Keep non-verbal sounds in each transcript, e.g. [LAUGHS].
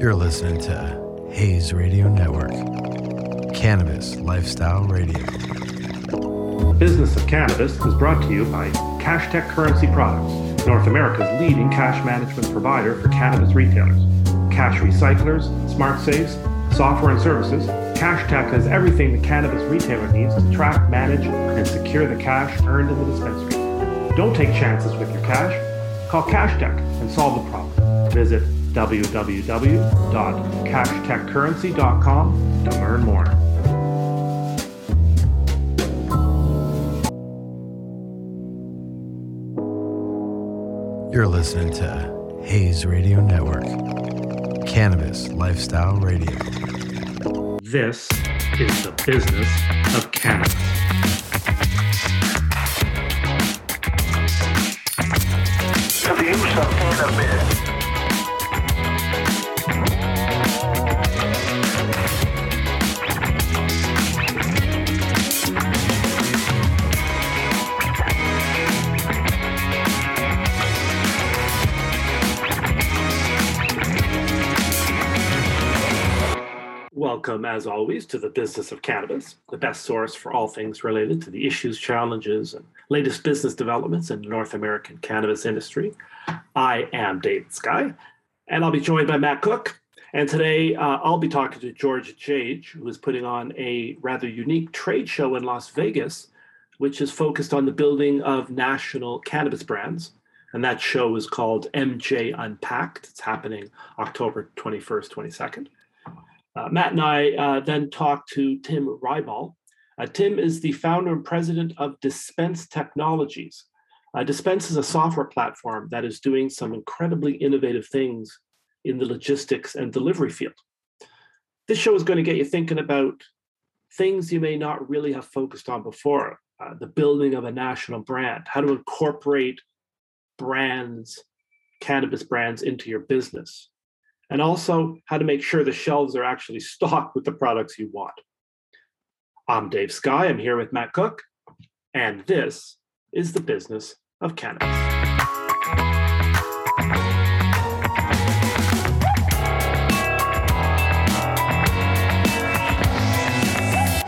You're listening to Hayes Radio Network, Cannabis Lifestyle Radio. Business of Cannabis is brought to you by Cash Tech Currency Products, North America's leading cash management provider for cannabis retailers. Cash recyclers, smart safes, software and services, Cash Tech has everything the cannabis retailer needs to track, manage, and secure the cash earned in the dispensary. Don't take chances with your cash. Call Cash Tech and solve the problem. Visit www.cashtechcurrency.com to learn more. You're listening to Hayes Radio Network, Cannabis Lifestyle Radio. This is the business of cannabis. The use of cannabis. Welcome, as always, to the business of cannabis, the best source for all things related to the issues, challenges, and latest business developments in the North American cannabis industry. I am David Sky, and I'll be joined by Matt Cook. And today uh, I'll be talking to George Jage, who is putting on a rather unique trade show in Las Vegas, which is focused on the building of national cannabis brands. And that show is called MJ Unpacked. It's happening October 21st, 22nd. Uh, Matt and I uh, then talked to Tim Rybal. Uh, Tim is the founder and president of Dispense Technologies. Dispense is a software platform that is doing some incredibly innovative things in the logistics and delivery field. This show is going to get you thinking about things you may not really have focused on before uh, the building of a national brand, how to incorporate brands, cannabis brands, into your business and also how to make sure the shelves are actually [LAUGHS] stocked with the products you want. I'm Dave Sky. I'm here with Matt Cook, and this is the business of cannabis.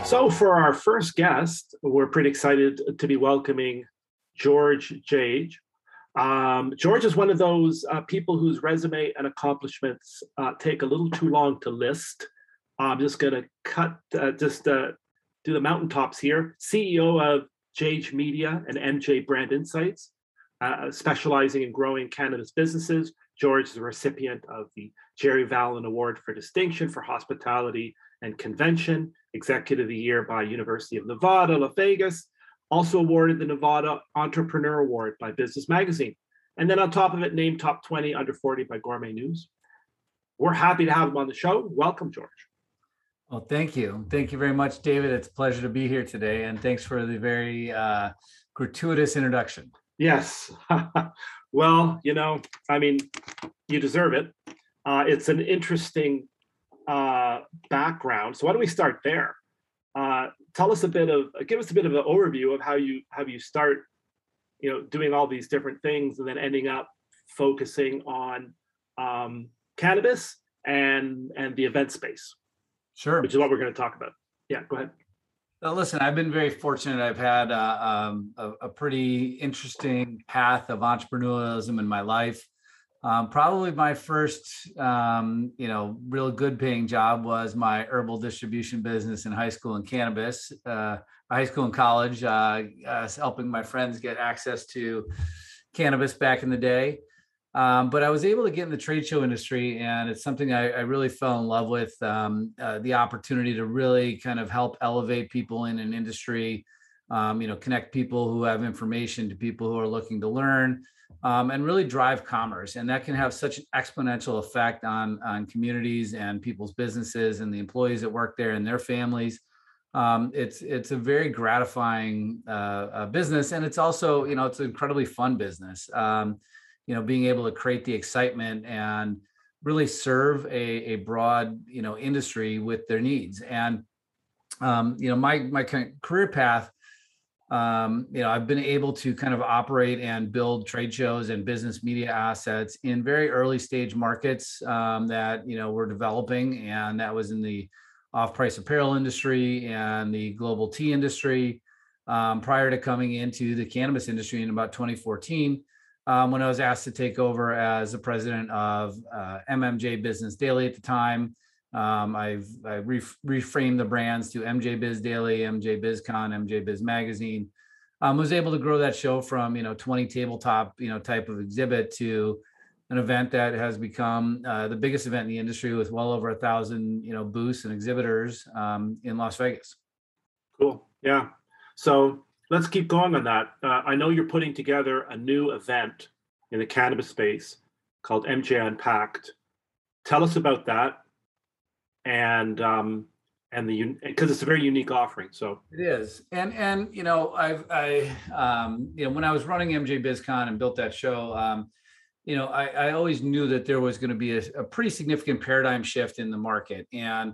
So, for our first guest, we're pretty excited to be welcoming George Jage. Um, George is one of those uh, people whose resume and accomplishments uh, take a little too long to list. I'm just going to cut, uh, just uh, do the mountaintops here. CEO of Jage Media and MJ Brand Insights, uh, specializing in growing cannabis businesses. George is a recipient of the Jerry Vallen Award for Distinction for Hospitality and Convention, Executive of the Year by University of Nevada, Las Vegas, also awarded the Nevada Entrepreneur Award by Business Magazine. And then on top of it, named top 20 under 40 by Gourmet News. We're happy to have him on the show. Welcome, George. Well, thank you. Thank you very much, David. It's a pleasure to be here today. And thanks for the very uh, gratuitous introduction. Yes. [LAUGHS] well, you know, I mean, you deserve it. Uh, it's an interesting uh, background. So why don't we start there? Uh, tell us a bit of give us a bit of an overview of how you how you start you know doing all these different things and then ending up focusing on um, cannabis and and the event space sure which is what we're going to talk about yeah go ahead well, listen, I've been very fortunate. I've had uh, um, a, a, pretty interesting path of entrepreneurialism in my life. Um, probably my first, um, you know, real good paying job was my herbal distribution business in high school and cannabis, uh, high school and college, uh, uh, helping my friends get access to cannabis back in the day. Um, but I was able to get in the trade show industry, and it's something I, I really fell in love with. Um, uh, the opportunity to really kind of help elevate people in an industry, um, you know, connect people who have information to people who are looking to learn um, and really drive commerce. And that can have such an exponential effect on, on communities and people's businesses and the employees that work there and their families. Um, it's it's a very gratifying uh, uh, business, and it's also you know it's an incredibly fun business. Um, you know, being able to create the excitement and really serve a, a broad you know industry with their needs. And um, you know, my my career path um, you know, I've been able to kind of operate and build trade shows and business media assets in very early stage markets um, that you know we're developing, and that was in the off-price apparel industry and the global tea industry. Um, prior to coming into the cannabis industry in about 2014, um, when I was asked to take over as the president of uh, MMJ Business Daily at the time. Um, I've I ref- reframed the brands to MJ Biz Daily, MJ BizCon, MJ Biz Magazine. Um, was able to grow that show from you know 20 tabletop you know type of exhibit to an event that has become uh, the biggest event in the industry with well over a thousand you know booths and exhibitors um, in Las Vegas. Cool. Yeah. So let's keep going on that. Uh, I know you're putting together a new event in the cannabis space called MJ Unpacked. Tell us about that and um, and the because it's a very unique offering. So it is, and and you know I've I um, you know when I was running MJ BizCon and built that show. Um, you know, I, I always knew that there was going to be a, a pretty significant paradigm shift in the market. And,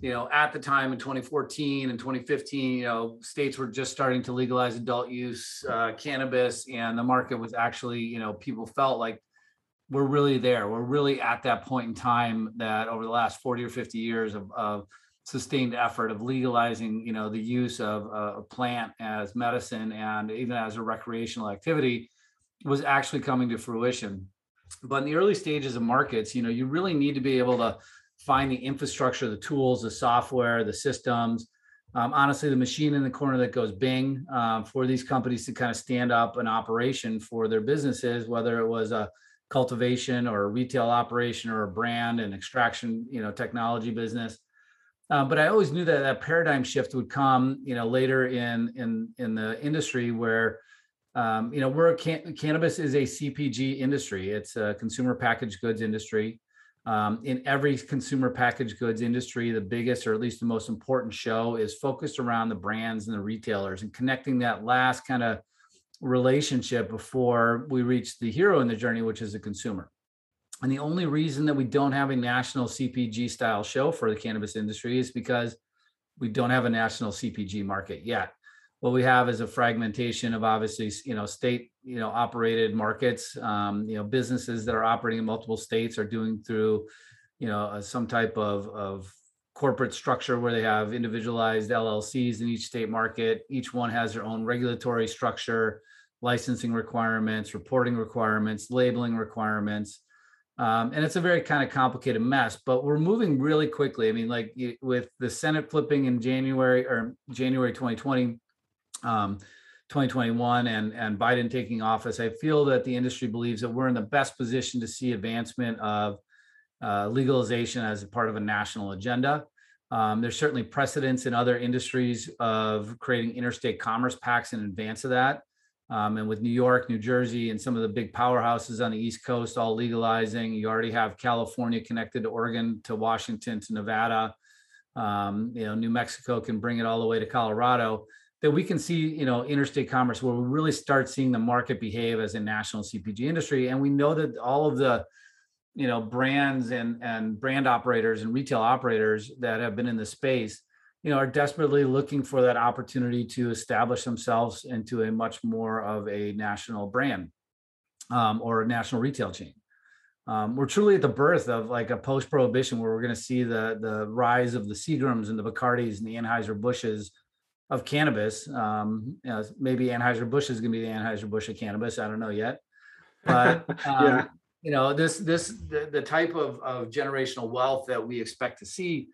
you know, at the time in 2014 and 2015, you know, states were just starting to legalize adult use uh, cannabis, and the market was actually, you know, people felt like we're really there. We're really at that point in time that over the last 40 or 50 years of, of sustained effort of legalizing, you know, the use of a plant as medicine and even as a recreational activity was actually coming to fruition. But in the early stages of markets, you know, you really need to be able to find the infrastructure, the tools, the software, the systems. Um, honestly, the machine in the corner that goes bing um, for these companies to kind of stand up an operation for their businesses, whether it was a cultivation or a retail operation or a brand and extraction, you know, technology business. Uh, but I always knew that that paradigm shift would come, you know, later in in in the industry where, um, you know, we're a can- cannabis is a CPG industry. It's a consumer packaged goods industry. Um, in every consumer packaged goods industry, the biggest or at least the most important show is focused around the brands and the retailers and connecting that last kind of relationship before we reach the hero in the journey, which is the consumer. And the only reason that we don't have a national CPG style show for the cannabis industry is because we don't have a national CPG market yet. What we have is a fragmentation of obviously, you know, state, you know, operated markets. Um, you know, businesses that are operating in multiple states are doing through, you know, some type of of corporate structure where they have individualized LLCs in each state market. Each one has their own regulatory structure licensing requirements, reporting requirements, labeling requirements. Um, and it's a very kind of complicated mess, but we're moving really quickly. I mean, like with the Senate flipping in January or January 2020, um, 2021, and, and Biden taking office, I feel that the industry believes that we're in the best position to see advancement of uh, legalization as a part of a national agenda. Um, there's certainly precedents in other industries of creating interstate commerce pacts in advance of that. Um, and with New York, New Jersey, and some of the big powerhouses on the East Coast all legalizing, you already have California connected to Oregon, to Washington, to Nevada. Um, you know, New Mexico can bring it all the way to Colorado. That we can see, you know, interstate commerce where we really start seeing the market behave as a national CPG industry, and we know that all of the, you know, brands and and brand operators and retail operators that have been in the space you know are desperately looking for that opportunity to establish themselves into a much more of a national brand um, or a national retail chain um, we're truly at the birth of like a post-prohibition where we're going to see the the rise of the Seagrams and the Bacardis and the Anheuser Busches of cannabis. Um, you know, maybe Anheuser Busch is going to be the Anheuser Busch of cannabis. I don't know yet, but [LAUGHS] um, yeah. you know this this the, the type of of generational wealth that we expect to see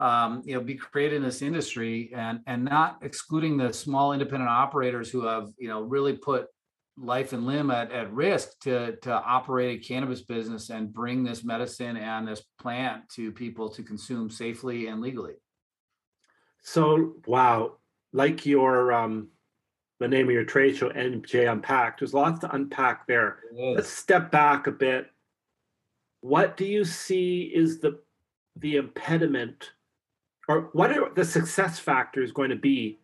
um, you know, be created in this industry and and not excluding the small independent operators who have, you know, really put life and limb at, at risk to to operate a cannabis business and bring this medicine and this plant to people to consume safely and legally. So wow, like your um the name of your trade show, MJ Unpacked, there's lots to unpack there. Let's step back a bit. What do you see is the the impediment or what are the success factors going to be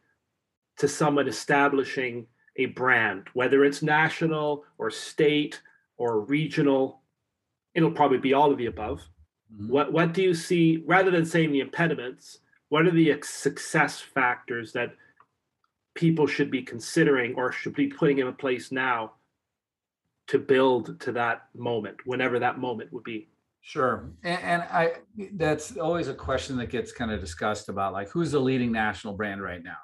to someone establishing a brand, whether it's national or state or regional? It'll probably be all of the above. Mm-hmm. What what do you see rather than saying the impediments? What are the success factors that people should be considering or should be putting in place now to build to that moment, whenever that moment would be? Sure. And, and I, that's always a question that gets kind of discussed about like who's the leading national brand right now?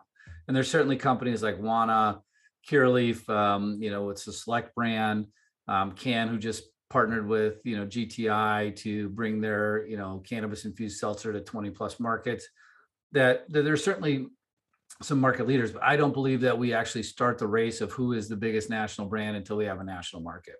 And there's certainly companies like Wana, Curaleaf, um, you know, it's a select brand, um, Cann, who just partnered with, you know, GTI to bring their, you know, cannabis infused seltzer to 20 plus markets. That, that there's certainly some market leaders, but I don't believe that we actually start the race of who is the biggest national brand until we have a national market.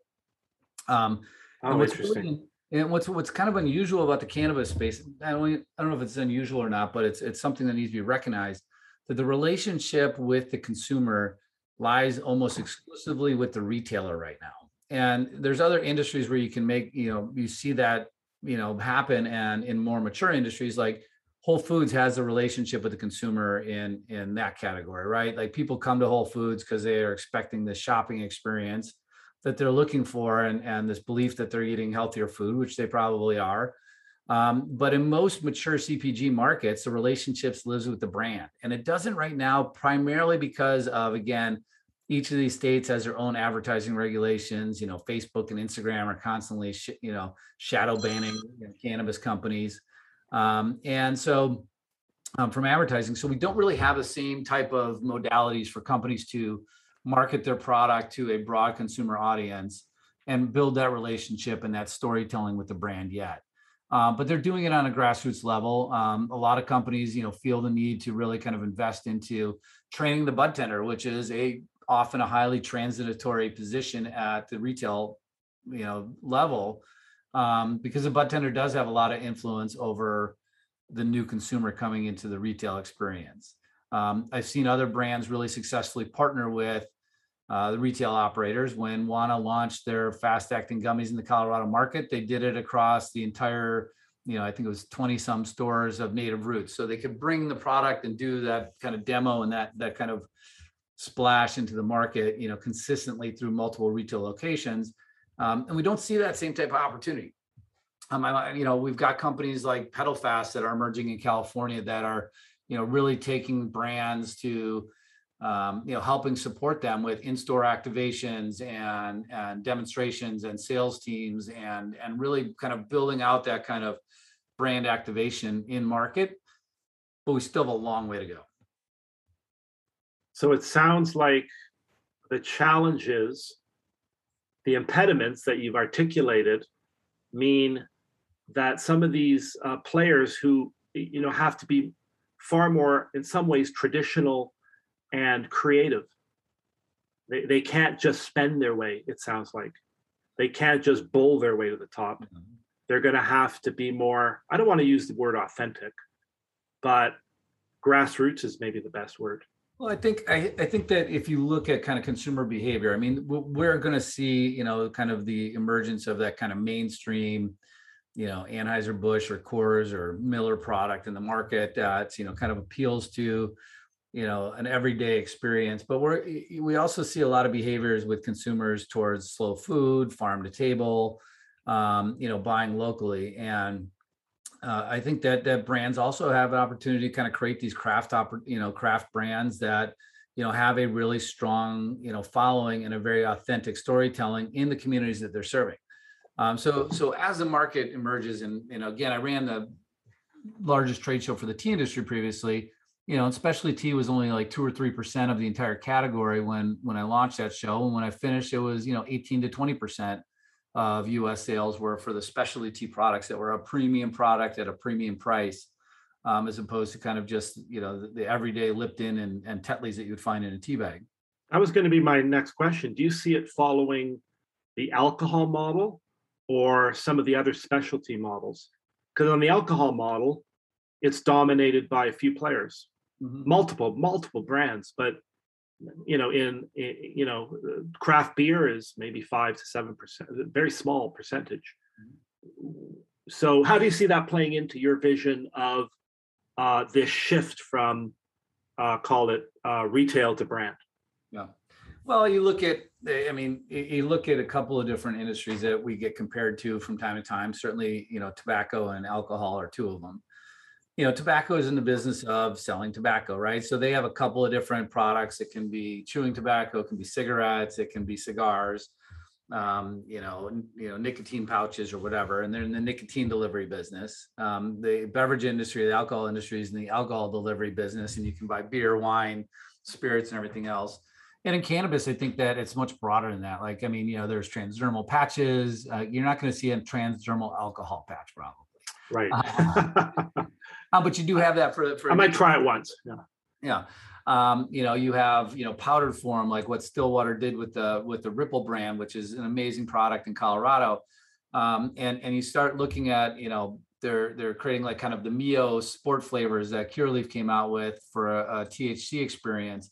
Um, Oh, interesting. really- and what's what's kind of unusual about the cannabis space, I don't, I don't know if it's unusual or not, but it's it's something that needs to be recognized that the relationship with the consumer lies almost exclusively with the retailer right now. And there's other industries where you can make, you know, you see that, you know, happen. And in more mature industries like Whole Foods has a relationship with the consumer in in that category, right? Like people come to Whole Foods because they are expecting the shopping experience that they're looking for and, and this belief that they're eating healthier food, which they probably are. Um, but in most mature CPG markets, the relationships lives with the brand. And it doesn't right now, primarily because of, again, each of these states has their own advertising regulations. You know, Facebook and Instagram are constantly, sh- you know, shadow banning you know, cannabis companies. Um, and so um, from advertising, so we don't really have the same type of modalities for companies to market their product to a broad consumer audience and build that relationship and that storytelling with the brand yet. Um, but they're doing it on a grassroots level. Um, a lot of companies, you know, feel the need to really kind of invest into training the bud tender, which is a often a highly transitory position at the retail, you know, level, um, because the bud tender does have a lot of influence over the new consumer coming into the retail experience. Um, I've seen other brands really successfully partner with uh, the retail operators. When Wana launched their fast acting gummies in the Colorado market, they did it across the entire, you know, I think it was 20 some stores of native roots. So they could bring the product and do that kind of demo and that, that kind of splash into the market, you know, consistently through multiple retail locations. Um, and we don't see that same type of opportunity. Um, I, you know, we've got companies like PetalFast that are emerging in California that are, you know, really taking brands to, um, you know, helping support them with in-store activations and and demonstrations and sales teams and and really kind of building out that kind of brand activation in market. But we still have a long way to go. So it sounds like the challenges, the impediments that you've articulated mean that some of these uh, players who, you know, have to be far more, in some ways, traditional and creative. They, they can't just spend their way, it sounds like. They can't just bowl their way to the top. Mm-hmm. They're going to have to be more, I don't want to use the word authentic, but grassroots is maybe the best word. Well, I think I, I think that if you look at kind of consumer behavior, I mean, we're going to see, you know, kind of the emergence of that kind of mainstream, you know, Anheuser Busch or Coors or Miller product in the market that you know kind of appeals to, you know, an everyday experience. But we're we also see a lot of behaviors with consumers towards slow food, farm to table, um, you know, buying locally and uh, I think that that brands also have an opportunity to kind of create these craft oppor- you know craft brands that you know have a really strong you know following and a very authentic storytelling in the communities that they're serving. Um, so so as the market emerges and you know again I ran the largest trade show for the tea industry previously. You know, especially tea was only like two or three percent of the entire category when when I launched that show, and when I finished, it was you know eighteen to twenty percent of US sales were for the specialty tea products that were a premium product at a premium price, um, as opposed to kind of just, you know, the, the everyday Lipton and, and Tetley's that you'd find in a tea bag. That was going to be my next question. Do you see it following the alcohol model or some of the other specialty models? Because on the alcohol model, it's dominated by a few players, multiple, multiple brands. But you know, in, in you know, uh, craft beer is maybe five to seven percent, very small percentage. So, how do you see that playing into your vision of uh, this shift from, uh, call it uh, retail to brand? Yeah. Well, you look at, I mean, you look at a couple of different industries that we get compared to from time to time. Certainly, you know, tobacco and alcohol are two of them. You know, tobacco is in the business of selling tobacco, right? So they have a couple of different products. It can be chewing tobacco, it can be cigarettes, it can be cigars, um, you know, n- you know, nicotine pouches or whatever. And they're in the nicotine delivery business. Um, the beverage industry, the alcohol industry is in the alcohol delivery business, and you can buy beer, wine, spirits, and everything else. And in cannabis, I think that it's much broader than that. Like, I mean, you know, there's transdermal patches. Uh, you're not going to see a transdermal alcohol patch, probably. Right. Uh, but you do have that for for I might try it once. Yeah. yeah. Um, you know, you have, you know, powdered form, like what Stillwater did with the with the Ripple brand, which is an amazing product in Colorado. Um, and and you start looking at, you know, they're they're creating like kind of the Mio sport flavors that Curaleaf came out with for a, a THC experience.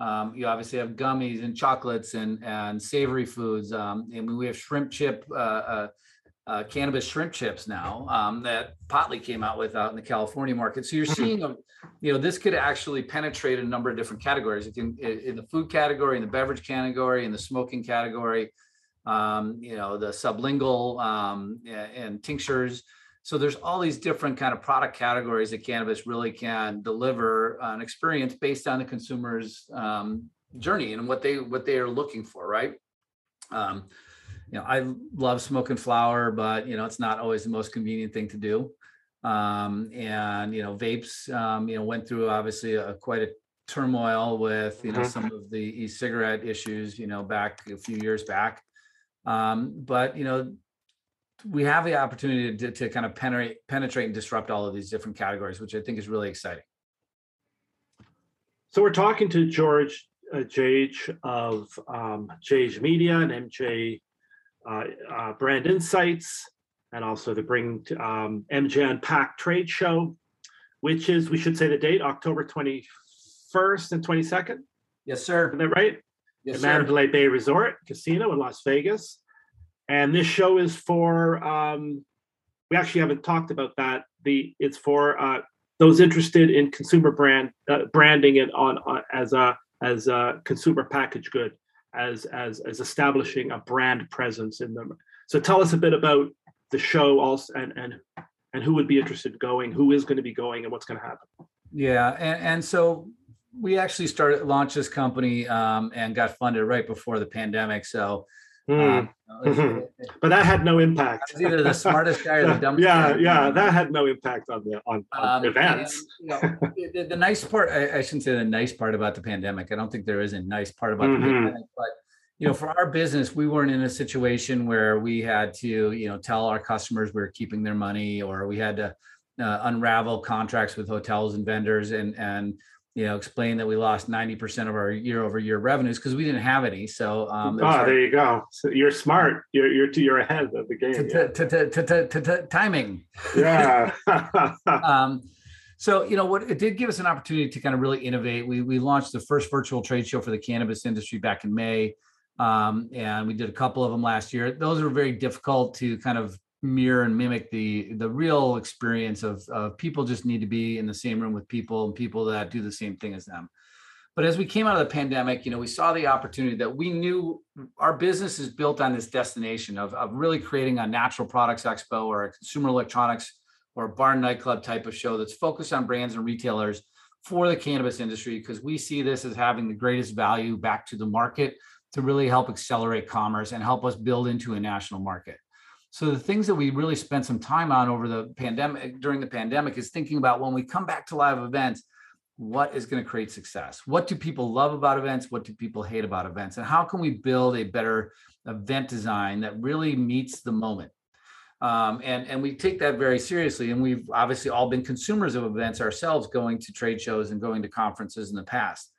Um, you obviously have gummies and chocolates and and savory foods. Um, and we have shrimp chip, uh, uh, uh, cannabis shrimp chips now um, that Potli came out with out in the California market. So you're Mhm. seeing a you know this could actually penetrate a number of different categories it can in the food category in the beverage category in the smoking category um, you know the sublingual um, and tinctures so there's all these different kind of product categories that cannabis really can deliver an experience based on the consumer's um, journey and what they what they are looking for right um, you know i love smoking flower but you know it's not always the most convenient thing to do. Um, and you know vapes um, you know went through obviously a quite a turmoil with you know Mhm. some of the e-cigarette issues you know back a few years back. Um, but you know we have the opportunity to, to kind of penetrate penetrate and disrupt all of these different categories which i think is really exciting. So we're talking to George uh, Jage of um, Jage Media and MJ Brand Insights, and also the Bring to, um, MJ Unpacked Trade Show, which is we should say the date October twenty first and twenty second. yes sir Is that right? yes sir Mandalay Bay Resort Casino in Las Vegas. And this show is for um, we actually haven't talked about that. The it's for uh, those interested in consumer brand uh, branding it on, on as a as a consumer package good, as as as establishing a brand presence in them. So tell us a bit about the show also and and and who would be interested in going, who is going to be going, and what's going to happen. Yeah, and, and so we actually started launched this company um, and got funded right before the pandemic. So Um, Mhm. But that had no impact. I was either the [LAUGHS] smartest guy or the dumbest. yeah, guy. yeah, yeah, that had no impact on the on, on Um, events. and, you know, the, the nice part, I, I shouldn't say the nice part about the pandemic. I don't think there is a nice part about Mhm. the pandemic, but you know, for our business, we weren't in a situation where we had to, you know, tell our customers we were keeping their money, or we had to uh, unravel contracts with hotels and vendors, and and you know, explain that we lost ninety percent of our year-over-year revenues because we didn't have any. So um, hard there you go. So you're smart. You're you're you're ahead of the game. to- timing. Yeah. [LAUGHS] um, so you know what it did give us an opportunity to kind of really innovate we we launched the first virtual trade show for the cannabis industry back in may um, and we did a couple of them last year those are very difficult to kind of mirror and mimic the the real experience of, of people just need to be in the same room with people and people that do the same thing as them but as we came out of the pandemic you know we saw the opportunity that we knew our business is built on this destination of, of really creating a natural products expo or a consumer electronics or a bar nightclub type of show that's focused on brands and retailers for the cannabis industry because we see this as having the greatest value back to the market to really help accelerate commerce and help us build into a national market. So the things that we really spent some time on over the pandemic during the pandemic is thinking about when we come back to live events, what is going to create success? What do people love about events? What do people hate about events? And how can we build a better event design that really meets the moment? Um, and and we take that very seriously. And we've obviously all been consumers of events ourselves, going to trade shows and going to conferences in the past.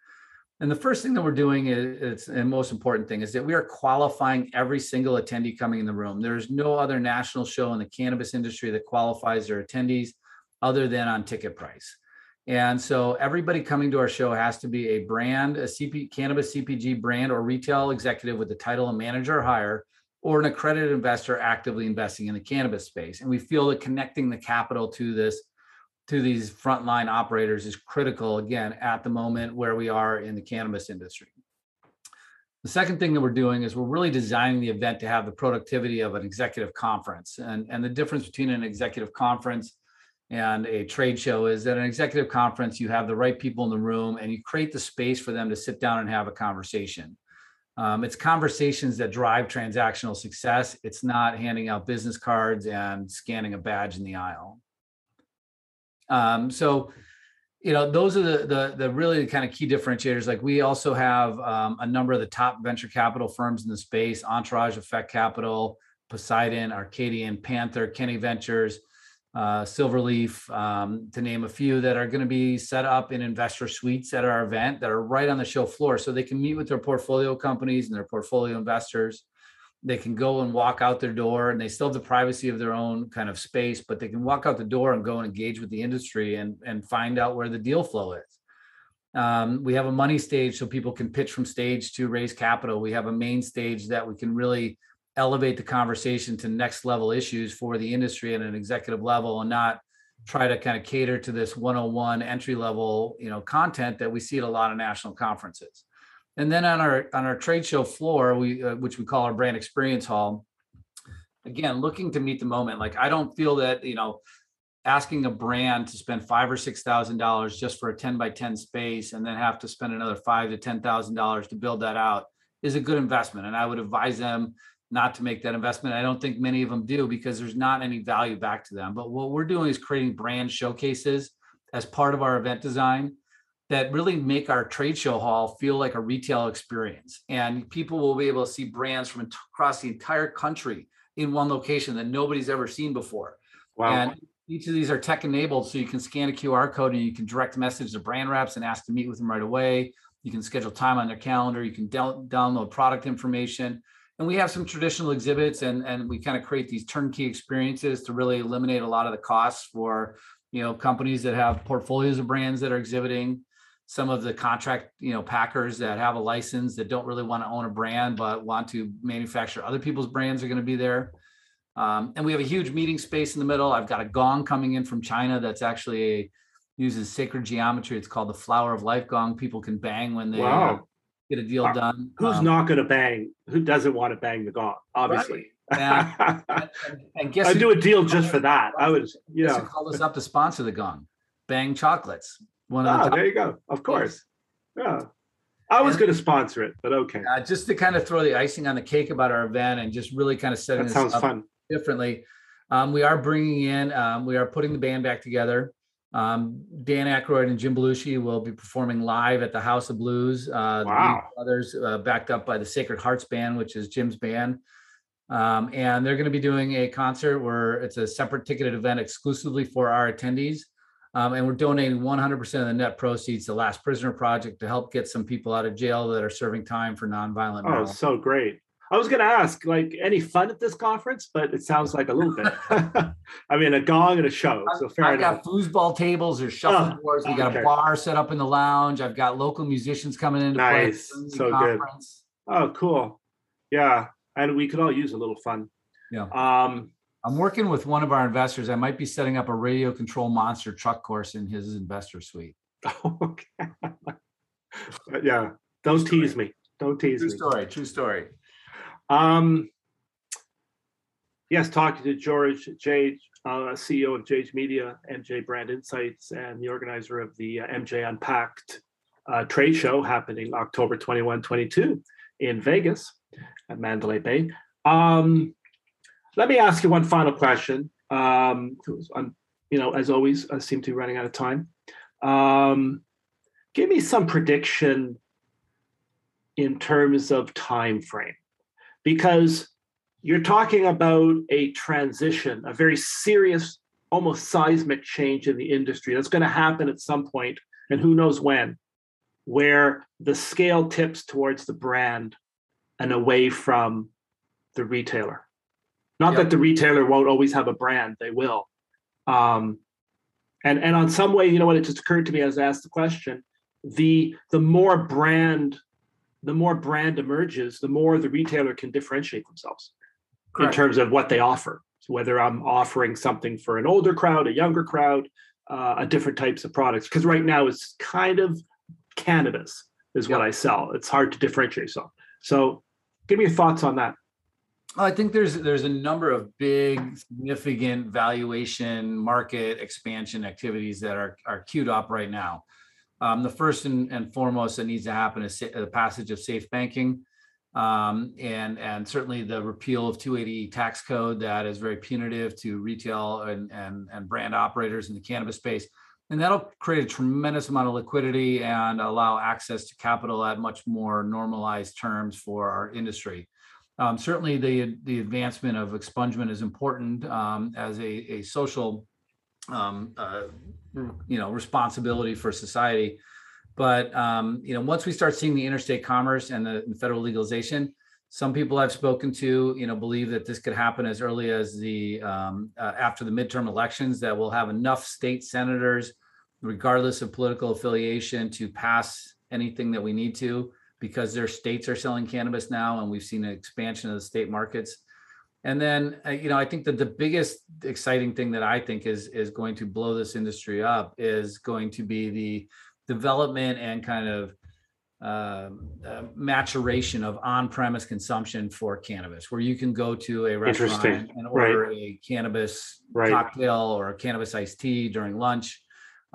And the first thing that we're doing is, it's the most important thing is that we are qualifying every single attendee coming in the room. There's no other national show in the cannabis industry that qualifies their attendees other than on ticket price. And so everybody coming to our show has to be a brand, a CP cannabis CPG brand or retail executive with the title of manager or higher, or an accredited investor actively investing in the cannabis space. And we feel that connecting the capital to this, to these frontline operators is critical again at the moment where we are in the cannabis industry. The second thing that we're doing is we're really designing the event to have the productivity of an executive conference. And, and the difference between an executive conference and a trade show is that an executive conference, you have the right people in the room and you create the space for them to sit down and have a conversation. Um, it's conversations that drive transactional success. It's not handing out business cards and scanning a badge in the aisle. Um, so, you know, those are the the, the really kind of key differentiators. Like we also have um, a number of the top venture capital firms in the space: Entourage, Effect Capital, Poseidon, Arcadian, Panther, Kenny Ventures uh, Silverleaf, um, to name a few that are going to be set up in investor suites at our event that are right on the show floor. So they can meet with their portfolio companies and their portfolio investors. They can go and walk out their door and they still have the privacy of their own kind of space, but they can walk out the door and go and engage with the industry and, and find out where the deal flow is. Um, we have a money stage so people can pitch from stage to raise capital. We have a main stage that we can really elevate the conversation to next level issues for the industry at an executive level and not try to kind of cater to this 101 entry level you know content that we see at a lot of national conferences and then on our on our trade show floor we uh, which we call our brand experience hall again looking to meet the moment like i don't feel that you know asking a brand to spend five or six thousand dollars just for a 10 by 10 space and then have to spend another five to ten thousand dollars to build that out is a good investment and i would advise them not to make that investment. I don't think many of them do because there's not any value back to them. But what we're doing is creating brand showcases as part of our event design that really make our trade show hall feel like a retail experience. And people will be able to see brands from across the entire country in one location that nobody's ever seen before. Wow. And each of these are tech enabled, so you can scan a QR code and you can direct message the brand reps and ask to meet with them right away. You can schedule time on their calendar. You can download product information and we have some traditional exhibits and and we kind of create these turnkey experiences to really eliminate a lot of the costs for you know companies that have portfolios of brands that are exhibiting some of the contract you know packers that have a license that don't really want to own a brand but want to manufacture other people's brands are going to be there um, and we have a huge meeting space in the middle i've got a gong coming in from china that's actually a, uses sacred geometry it's called the flower of life gong people can bang when they wow get a deal done. Who's um, not going to bang? Who doesn't want to bang the gong? Obviously. Right. And, [LAUGHS] and, and guess I'd do a deal just for that. I would, you know. call us up to sponsor the gong. Bang chocolates. One of oh, the there you go. Of course. Yeah. I was going to sponsor it, but okay. Uh, just to kind of throw the icing on the cake about our event and just really kind of setting that sounds fun differently. Um, we are bringing in, um, we are putting the band back together. Um, Dan Aykroyd and Jim Belushi will be performing live at the House of Blues. Uh, wow. Others uh, backed up by the Sacred Hearts Band, which is Jim's band. Um, and they're going to be doing a concert where it's a separate ticketed event exclusively for our attendees. Um, and we're donating 100% of the net proceeds to Last Prisoner Project to help get some people out of jail that are serving time for nonviolent. Oh, so great. I was going to ask, like, any fun at this conference, but it sounds like a little bit. [LAUGHS] I mean, a gong and a show. So fair enough. I've enough. got foosball tables or shuffleboards. Oh, we got okay. a bar set up in the lounge. I've got local musicians coming in to nice. play. So conference. good. Oh, cool. Yeah, and we could all use a little fun. Yeah. Um, I'm working with one of our investors. I might be setting up a radio control monster truck course in his investor suite. [LAUGHS] okay. yeah, don't tease me. Don't tease true me. True story. True story. Um, yes, talking to George Jage, uh, CEO of Jage Media, MJ Brand Insights, and the organizer of the uh, MJ Unpacked uh, trade show happening October 21, 22 in Vegas at Mandalay Bay. Um, let me ask you one final question. Um, you know, as always, I seem to be running out of time. Um, give me some prediction in terms of time frame because you're talking about a transition, a very serious, almost seismic change in the industry that's going to happen at some point, and who knows when, where the scale tips towards the brand and away from the retailer. Not yep. that the retailer won't always have a brand, they will. Um, and and on some way, you know what? It just occurred to me as I asked the question: the the more brand the more brand emerges, the more the retailer can differentiate themselves Correct. in terms of what they offer. So whether I'm offering something for an older crowd, a younger crowd, uh, a different types of products. Because right now it's kind of cannabis is yep. what I sell. It's hard to differentiate. So, so give me your thoughts on that. I think there's there's a number of big, significant valuation market expansion activities that are are queued up right now. Um, the first and, and foremost that needs to happen is the passage of safe banking, um, and and certainly the repeal of 280 tax code that is very punitive to retail and and and brand operators in the cannabis space, and that'll create a tremendous amount of liquidity and allow access to capital at much more normalized terms for our industry. Um, certainly, the the advancement of expungement is important um, as a, a social, um, uh, you know, responsibility for society. But um, you know, once we start seeing the interstate commerce and the, the, federal legalization, some people I've spoken to, you know, believe that this could happen as early as the um, uh, after the midterm elections. That we'll have enough state senators, regardless of political affiliation, to pass anything that we need to because their states are selling cannabis now and we've seen an expansion of the state markets and then uh, you know i think that the biggest exciting thing that i think is is going to blow this industry up is going to be the development and kind of uh, uh, maturation of on-premise consumption for cannabis, where you can go to a restaurant and order right. a cannabis right. cocktail or a cannabis iced tea during lunch,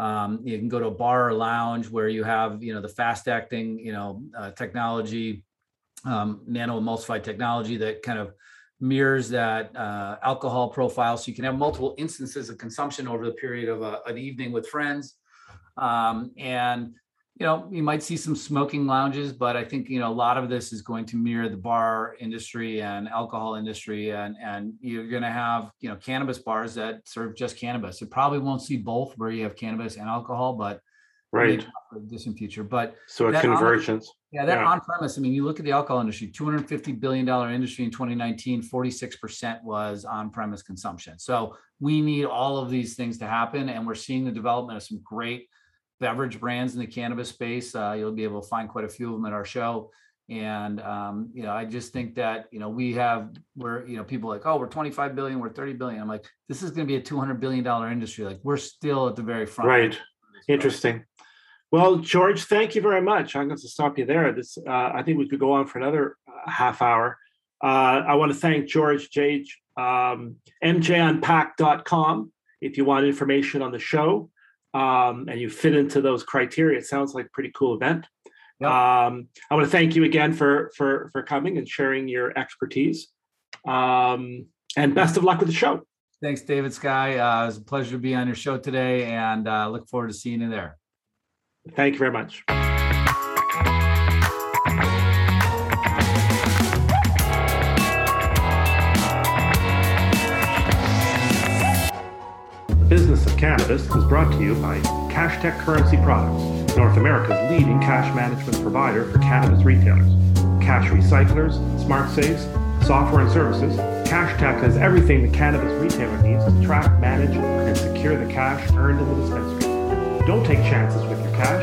um, you can go to a bar or lounge where you have, you know, the fast acting, you know, uh, technology, um, nano emulsified technology that kind of mirrors that uh, alcohol profile. So you can have multiple instances of consumption over the period of a, an evening with friends. Um, and you know, you might see some smoking lounges, but I think you know a lot of this is going to mirror the bar industry and alcohol industry, and and you're going to have you know cannabis bars that serve just cannabis. It probably won't see both where you have cannabis and alcohol, but right distant future. But so a convergence. On, yeah, that yeah. on premise. I mean, you look at the alcohol industry, 250 billion dollar industry in 2019, 46 percent was on premise consumption. So we need all of these things to happen, and we're seeing the development of some great beverage brands in the cannabis space. Uh, you'll be able to find quite a few of them at our show. And um, you know, I just think that you know we have we're you know people like oh we're 25 billion, we're 30 billion. I'm like this is going to be a 200 billion dollar industry. Like we're still at the very front. Right. Interesting. Well, George, thank you very much. I'm going to stop you there. This uh, I think we could go on for another uh, half hour. Uh, I want to thank George Jage, um, mjunpack.com. If you want information on the show, um, and you fit into those criteria, it sounds like a pretty cool event. Yep. Um, I want to thank you again for for for coming and sharing your expertise. Um, and best of luck with the show. Thanks, David Sky. Uh, it was a pleasure to be on your show today, and uh, look forward to seeing you there. Thank you very much. Business of cannabis is brought to you by CashTech Currency Products, North America's leading cash management provider for cannabis retailers. Cash recyclers, smart safes, software and services, CashTech has everything the cannabis retailer needs to track, manage, and secure the cash earned in the dispensary. Don't take chances with your cash.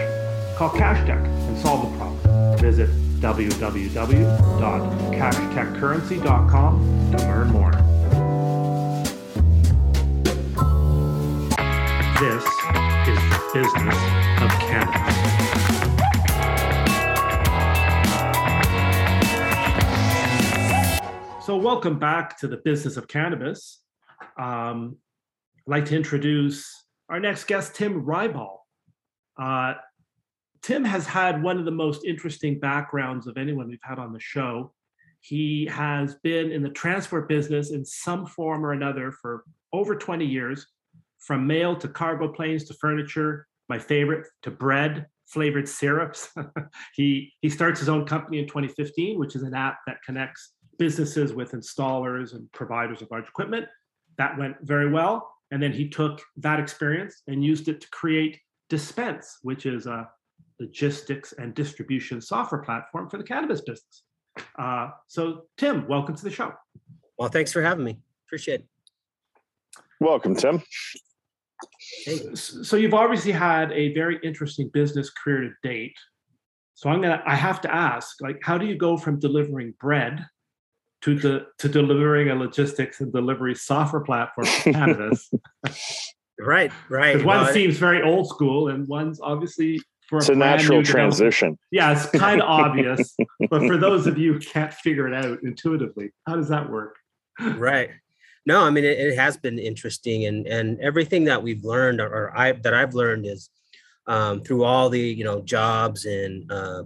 Call CashTech and solve the problem. Visit www.cashtechcurrency.com to learn more. This is the business of cannabis. So, welcome back to the business of cannabis. Um, I'd like to introduce our next guest, Tim Rybal. Uh, Tim has had one of the most interesting backgrounds of anyone we've had on the show. He has been in the transport business in some form or another for over 20 years from mail to cargo planes to furniture, my favorite to bread, flavored syrups. [LAUGHS] he he starts his own company in 2015, which is an app that connects businesses with installers and providers of large equipment. That went very well. And then he took that experience and used it to create Dispense, which is a logistics and distribution software platform for the cannabis business. Uh, so, Tim, welcome to the show. Well, thanks for having me. Appreciate it. Welcome, Tim. So you've obviously had a very interesting business career to date. So I'm gonna I have to ask, like, how do you go from delivering bread to the to delivering a logistics and delivery software platform for cannabis? [LAUGHS] right, right. One well, seems very old school and one's obviously for It's a brand natural transition. Yeah, it's [LAUGHS] kind of obvious, but for those of you who can't figure it out intuitively, how does that work? Right. No, I mean it, it has been interesting, and and everything that we've learned, or, or I that I've learned is um, through all the you know jobs and uh,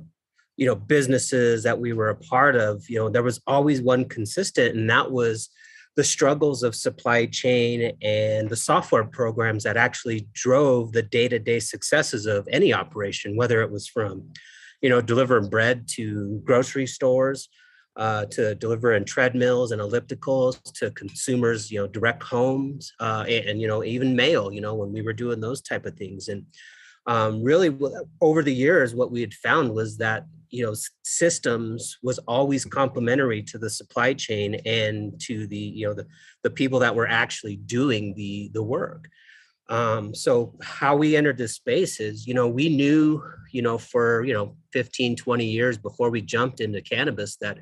you know businesses that we were a part of. You know, there was always one consistent, and that was the struggles of supply chain and the software programs that actually drove the day-to-day successes of any operation, whether it was from you know delivering bread to grocery stores uh, to deliver in treadmills and ellipticals to consumers, you know, direct homes, uh, and, and, you know even mail. You know, when we were doing those type of things, and um, really over the years, what we had found was that you know systems was always complementary to the supply chain and to the you know the the people that were actually doing the the work. Um, so how we entered this space is, you know, we knew, you know, for, you know, 15, 20 years before we jumped into cannabis that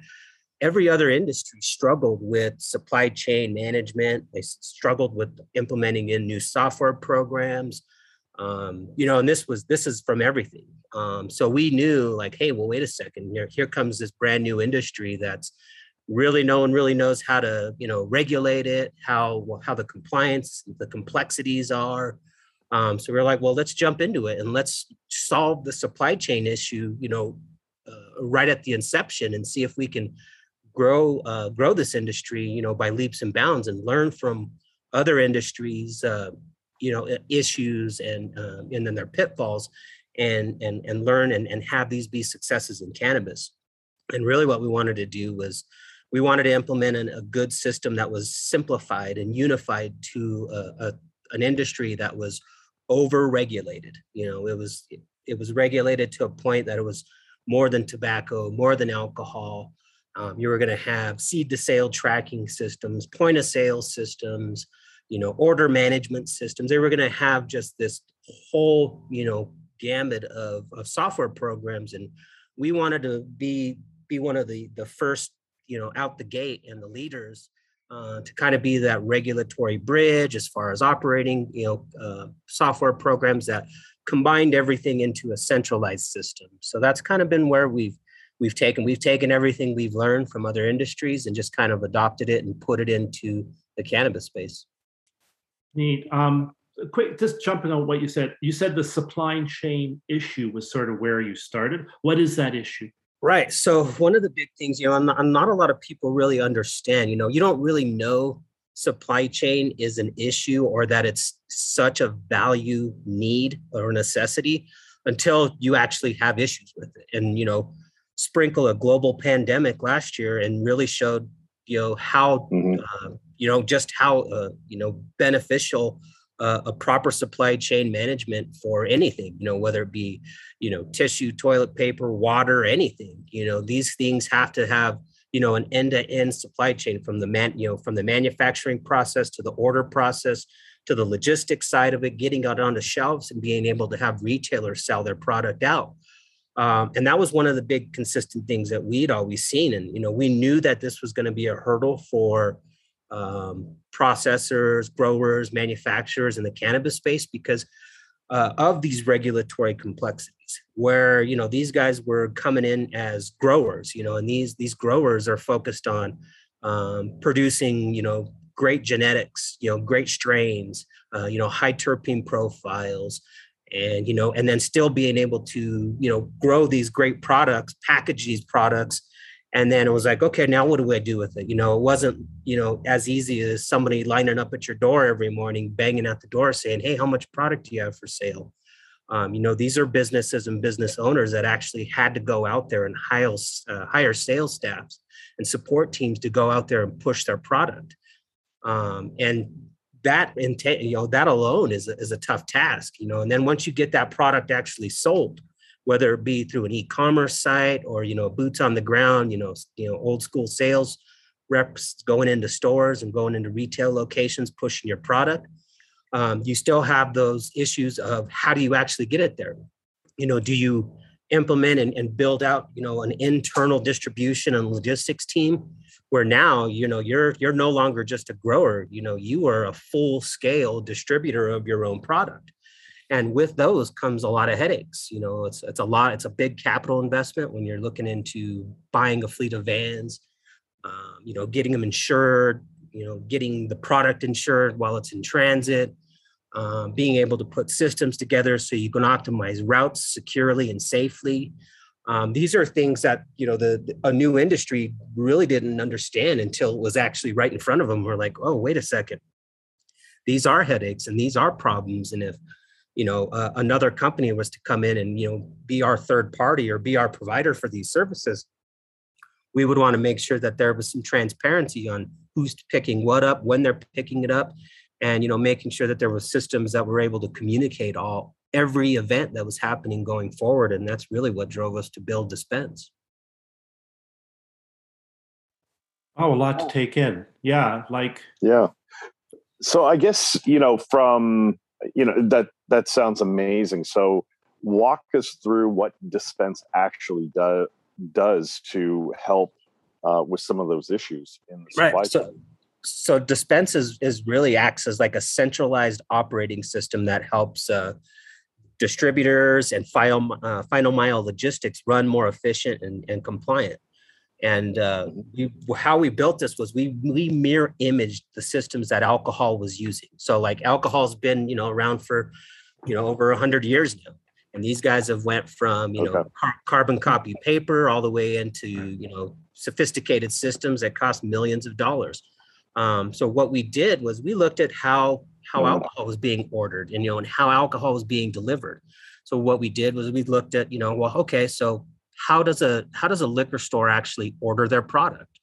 every other industry struggled with supply chain management. They struggled with implementing in new software programs. Um, you know, and this was this is from everything. Um, so we knew like, hey, well, wait a second, here, here comes this brand new industry that's really no one really knows how to, you know, regulate it, how how the compliance, the complexities are. Um, so we're like, well, let's jump into it and let's solve the supply chain issue, you know, uh, right at the inception and see if we can grow uh, grow this industry, you know, by leaps and bounds and learn from other industries, uh, you know, issues and uh, and then their pitfalls, and and and learn and and have these be successes in cannabis. And really, what we wanted to do was we wanted to implement an, a good system that was simplified and unified to a, a, an industry that was over regulated. You know, it was it, was regulated to a point that it was more than tobacco, more than alcohol. Um, you were going to have seed to sale tracking systems, point of sale systems, you know, order management systems. They were going to have just this whole, you know, gamut of, of software programs, and we wanted to be be one of the the first, you know, out the gate and the leaders uh, to kind of be that regulatory bridge as far as operating, you know, uh, software programs that combined everything into a centralized system. So that's kind of been where we've we've taken we've taken everything we've learned from other industries and just kind of adopted it and put it into the cannabis space. Neat. Um, quick, just jumping on what you said. You said the supply chain issue was sort of where you started. What is that issue? Right. So one of the big things, you know, and not, and not a lot of people really understand, you know, you don't really know supply chain is an issue or that it's such a value need or necessity until you actually have issues with it. And, you know, sprinkle a global pandemic last year and really showed, you know, how, Mhm. uh, you know, just how, uh, you know, beneficial uh, a proper supply chain management for anything, you know, whether it be, you know, tissue, toilet paper, water, anything, you know, these things have to have, you know, an end-to-end supply chain from the man, you know, from the manufacturing process to the order process to the logistics side of it, getting it onto shelves and being able to have retailers sell their product out. Um, and that was one of the big consistent things that we'd always seen. And, you know, we knew that this was going to be a hurdle for um, processors, growers, manufacturers in the cannabis space because uh, of these regulatory complexities where you know these guys were coming in as growers you know and these these growers are focused on um, producing you know great genetics you know great strains uh, you know high terpene profiles and you know and then still being able to you know grow these great products package these products and then it was like okay now what do i do with it? You know it wasn't you know as easy as somebody lining up at your door every morning banging at the door saying hey how much product do you have for sale? Um, you know these are businesses and business owners that actually had to go out there and hire, uh, hire sales staffs and support teams to go out there and push their product. Um, and that intent you know that alone is a, is a tough task you know and then once you get that product actually sold whether it be through an e-commerce site or you know boots on the ground you know you know old school sales reps going into stores and going into retail locations pushing your product um, you still have those issues of how do you actually get it there? You know do you implement and, and build out you know an internal distribution and logistics team where now you know you're you're no longer just a grower you know you are a full scale distributor of your own product and with those comes a lot of headaches you know it's it's a lot it's a big capital investment when you're looking into buying a fleet of vans um, you know getting them insured you know getting the product insured while it's in transit um, being able to put systems together so you can optimize routes securely and safely. Um, these are things that you know the, a new industry really didn't understand until it was actually right in front of them we're like oh wait a second. These are headaches and these are problems and if you know uh, another company was to come in and you know be our third party or be our provider for these services we would want to make sure that there was some transparency on who's picking what up when they're picking it up and you know making sure that there were systems that were able to communicate all every event that was happening going forward and that's really what drove us to build Dyspense Oh, a lot to take in. Yeah, like Yeah. So I guess, you know, from, you know, that that sounds amazing. So walk us through what Dyspense actually do, does to help uh, with some of those issues in the supply Right. So, chain. so Dyspense is, is really acts as like a centralized operating system that helps uh, distributors and final, uh, final mile logistics run more efficient and, and compliant. And uh, we, how we built this was we we mirror imaged the systems that alcohol was using. So like alcohol's been you know around for you know over a hundred years now, and these guys have went from you know Okay. car- carbon copy paper all the way into you know sophisticated systems that cost millions of dollars. Um, so what we did was we looked at how how Mm. alcohol was being ordered and you know and how alcohol was being delivered. So what we did was we looked at you know well okay so how does a how does a liquor store actually order their product?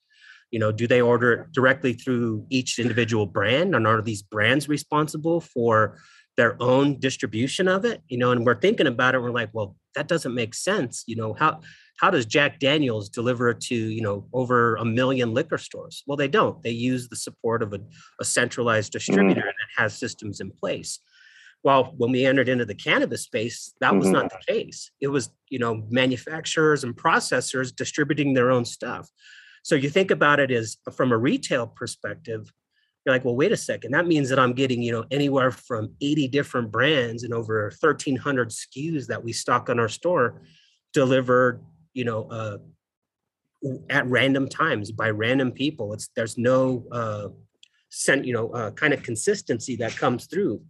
You know, do they order it directly through each individual brand, and are these brands responsible for their own distribution of it? You know, and we're thinking about it. We're like, well, that doesn't make sense. You know, how how does Jack Daniels deliver it to you know over a million liquor stores? Well, they don't. They use the support of a, a centralized distributor that has systems in place. Well, when we entered into the cannabis space, that was Mhm. not the case. It was you know manufacturers and processors distributing their own stuff. So you think about it as from a retail perspective, you're like, well, wait a second. That means that I'm getting, you know, anywhere from 80 different brands and over 1,300 SKUs that we stock on our store delivered, you know, uh, at random times by random people. It's there's no uh, sent, you know, uh, kind of consistency that comes through,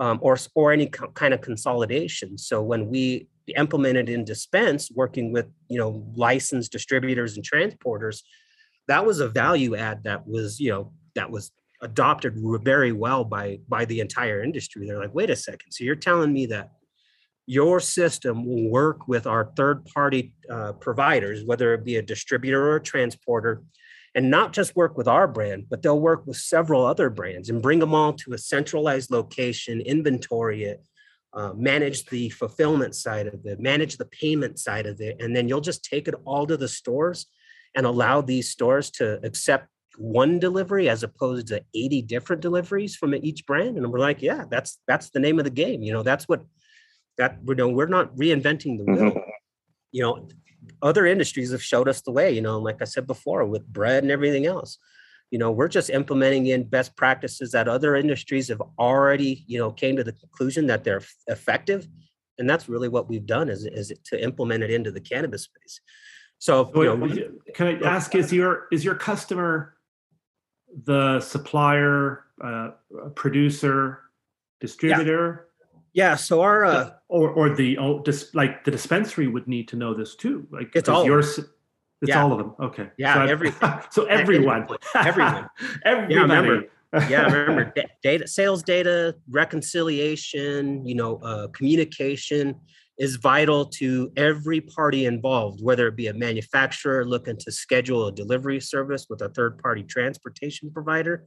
um, or or any co- kind of consolidation. So when we implemented in Dyspense, working with you know licensed distributors and transporters, that was a value add that was you know that was adopted very well by by the entire industry. They're like, wait a second, so you're telling me that your system will work with our third party uh, providers, whether it be a distributor or a transporter, and not just work with our brand, but they'll work with several other brands and bring them all to a centralized location, inventory it, uh, manage the fulfillment side of it, manage the payment side of it, and then you'll just take it all to the stores and allow these stores to accept one delivery as opposed to 80 different deliveries from each brand and we're like yeah that's that's the name of the game you know that's what that we know we're not reinventing the wheel. Mhm. you know other industries have showed us the way you know like i said before with bread and everything else. You know we're just implementing in best practices that other industries have already you know came to the conclusion that they're effective and that's really what we've done is, is to implement it into the cannabis space. So you know, can I ask is your is your customer the supplier, uh, producer, distributor, yeah yeah so our uh, or or the oh, dis, like the dispensary would need to know this too? Like It's all of your them. It's Yeah. all of them. Okay. Yeah, So, I- every- [LAUGHS] so everyone. everyone. [LAUGHS] Everybody. remember. yeah remember data sales data reconciliation you know uh, communication is vital to every party involved whether it be a manufacturer looking to schedule a delivery service with a third party transportation provider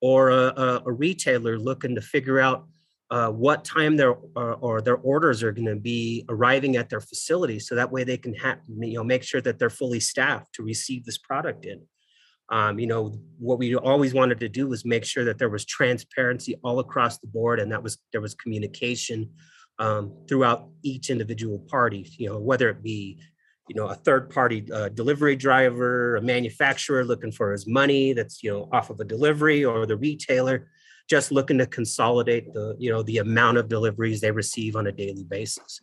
or a, a, a retailer looking to figure out uh, what time their uh, or their orders are going to be arriving at their facility so that way they can have you know make sure that they're fully staffed to receive this product in. Um, you know what we always wanted to do was make sure that there was transparency all across the board and that was there was communication um, throughout each individual party you know whether it be you know a third party uh, delivery driver a manufacturer looking for his money that's you know off of a delivery or the retailer just looking to consolidate the you know the amount of deliveries they receive on a daily basis.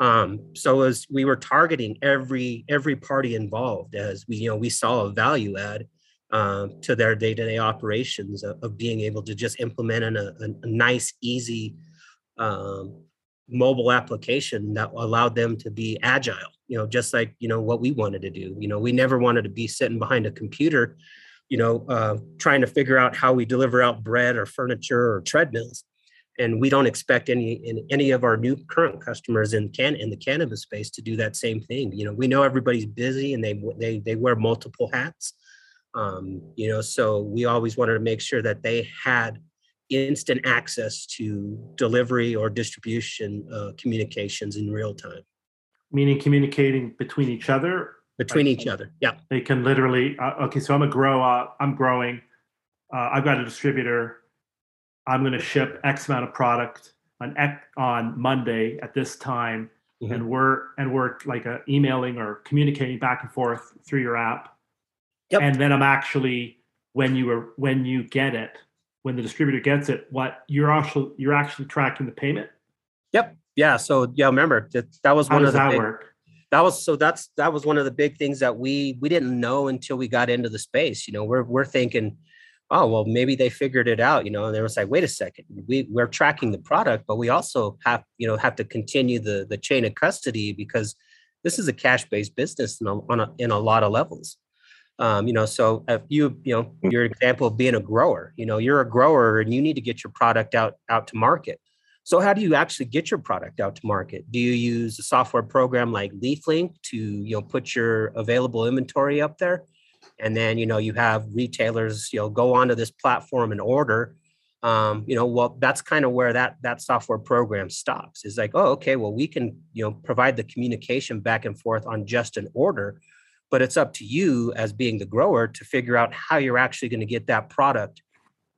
Um, so as we were targeting every every party involved, as we you know we saw a value add um, to their day-to-day operations of, of being able to just implement in a, a nice, easy um, mobile application that allowed them to be agile. You know, just like you know what we wanted to do. You know, we never wanted to be sitting behind a computer, you know, uh, trying to figure out how we deliver out bread or furniture or treadmills. And we don't expect any in any of our new current customers in can in the cannabis space to do that same thing. You know, we know everybody's busy and they they they wear multiple hats um, you know, so we always wanted to make sure that they had instant access to delivery or distribution uh, communications in real time Meaning communicating between each other. between each other. Yeah. They can literally, uh, okay, so I'm a grow, uh, I'm growing. Uh, I've got a distributor. I'm going to ship X amount of product on X, on Monday at this time. Mhm. And we're, and we're like uh, emailing or communicating back and forth through your app. Yep. And then I'm actually, when you were, when you get it, when the distributor gets it, what you're actually you're actually tracking the payment. Yep. Yeah. So yeah, remember that that was How one does of the that big, work? that was so that's that was one of the big things that we we didn't know until we got into the space. You know, we're we're thinking, oh well, maybe they figured it out. You know, and they was like, wait a second, we we're tracking the product, but we also have you know have to continue the the chain of custody because this is a cash based business in a, on a, in a lot of levels. Um, you know, so if you you know your example of being a grower, you know, you're a grower and you need to get your product out out to market. So how do you actually get your product out to market? Do you use a software program like LeafLink to you know put your available inventory up there, and then you know you have retailers you know go onto this platform and order? Um, you know, well that's kind of where that that software program stops. Is like, oh, okay, well we can you know provide the communication back and forth on just an order, but it's up to you as being the grower to figure out how you're actually going to get that product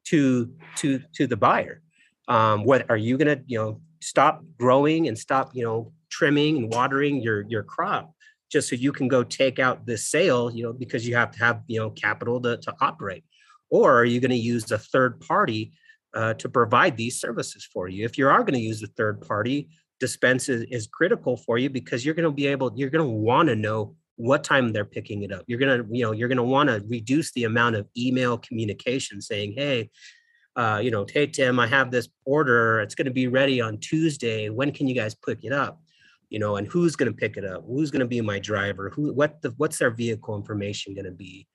to to to the buyer. Um, what are you going to you know stop growing and stop you know trimming and watering your your crop just so you can go take out this sale you know because you have to have you know capital to, to operate? Or are you going to use a third party uh, to provide these services for you? If you are going to use a third party Dyspense is, is critical for you because you're going to be able you're going to want to know what time they're picking it up you're to you know you're to want to reduce the amount of email communication saying hey uh, you know, hey Tim, I have this order. It's to be ready on Tuesday. When can you guys pick it up? You know, and who's to pick it up? Who's to be my driver? Who? What? The, what's their vehicle information going to be?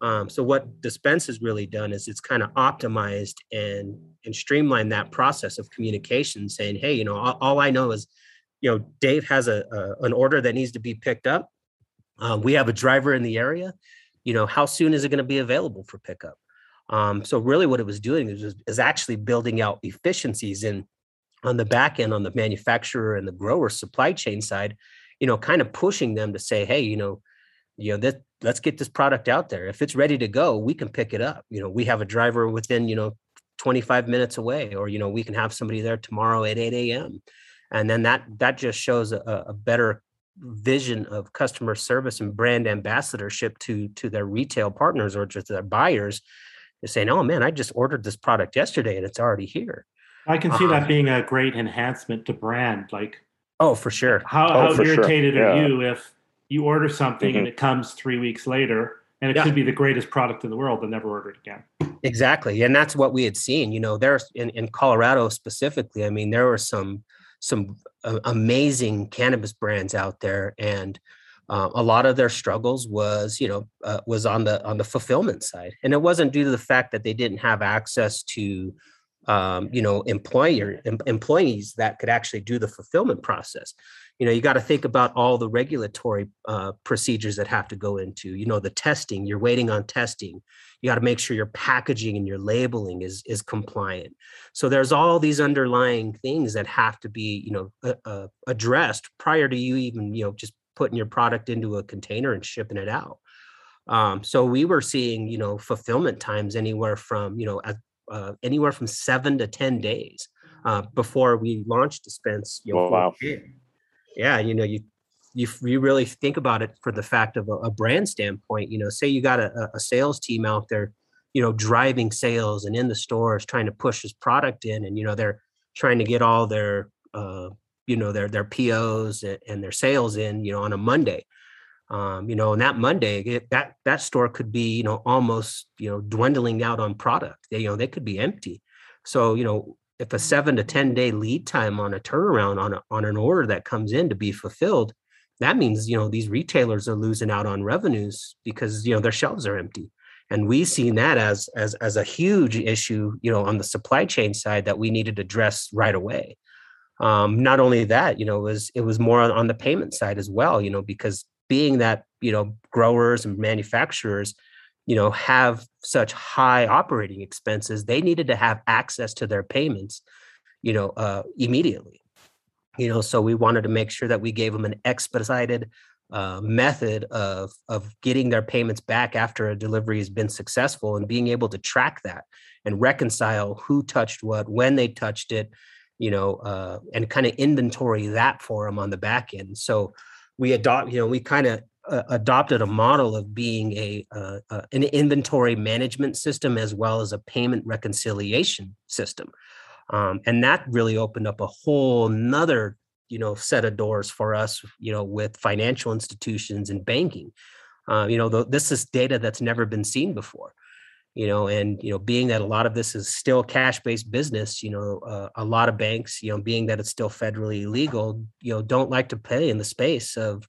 Um, so what Dyspense has really done is it's kind of optimized and and streamlined that process of communication, saying, hey, you know, all, all I know is, you know, Dave has a, a an order that needs to be picked up. Um, we have a driver in the area. You know, how soon is it going to be available for pickup? Um, so really what it was doing is, is actually building out efficiencies in on the back end on the manufacturer and the grower supply chain side, you know, kind of pushing them to say, hey, you know, you know, that let's get this product out there. If it's ready to go, we can pick it up. You know, we have a driver within, you know, 25 minutes away, or you know, we can have somebody there tomorrow at 8 a.m. And then that that just shows a, a better vision of customer service and brand ambassadorship to to their retail partners or just their buyers is saying, "Oh man, I just ordered this product yesterday and it's already here." I can see Uh-huh. that being a great enhancement to brand. Like, Oh, for sure. how, Oh, how for sure. irritated are Yeah. you if you order something and it comes three weeks later and it Yeah. could be the greatest product in the world and never order it again? Exactly, and that's what we had seen. You know, there's in, in Colorado specifically. I mean, there were some some uh, amazing cannabis brands out there, and uh, a lot of their struggles was, you know, uh, was on the on the fulfillment side, and it wasn't due to the fact that they didn't have access to, um, you know, employer em- employees that could actually do the fulfillment process. You know, you got to think about all the regulatory uh, procedures that have to go into, you know, the testing. You're waiting on testing you got to make sure your packaging and your labeling is is compliant so there's all these underlying things that have to be you know uh, uh, addressed prior to you even you know just putting your product into a container and shipping it out um, so we were seeing you know fulfillment times anywhere from you know uh, anywhere from seven to ten days uh, before we launched Dyspense you know, Oh, wow. Yeah you know you you, you really think about it for the fact of a, a brand standpoint you know say you got a, a- sales team out there you know, driving sales and in the stores trying to push his product in, and you know, they're trying to get all their, uh, you know, their their POs and their sales in, you know, on a Monday. Um, you know, and that Monday, it, that that store could be, you know, almost, you know, dwindling out on product. They, you know, they could be empty. So, you know, if a seven to ten day lead time on a turnaround on a, on an order that comes in to be fulfilled, that means you know these retailers are losing out on revenues because you know their shelves are empty. And we've seen that as as as a huge issue you know on the supply chain side that we needed to address right away. Um, not only that you know it was it was more on, on the payment side as well you know because being that you know growers and manufacturers you know have such high operating expenses they needed to have access to their payments you know uh, immediately. You know so we wanted to make sure that we gave them an expedited uh, method of of getting their payments back after a delivery has been successful and being able to track that and reconcile who touched what when they touched it you know uh, and kind of inventory that for them on the back end. So we adopt you know we kind of uh, adopted a model of being a uh, uh, an inventory management system as well as a payment reconciliation system. Um, and that really opened up a whole nother you know set of doors for us you know with financial institutions and banking. Uh, you know th- this is data that's never been seen before you know and you know being that a lot of this is still cash based business you know uh, a lot of banks you know being that it's still federally illegal you know don't like to pay in the space of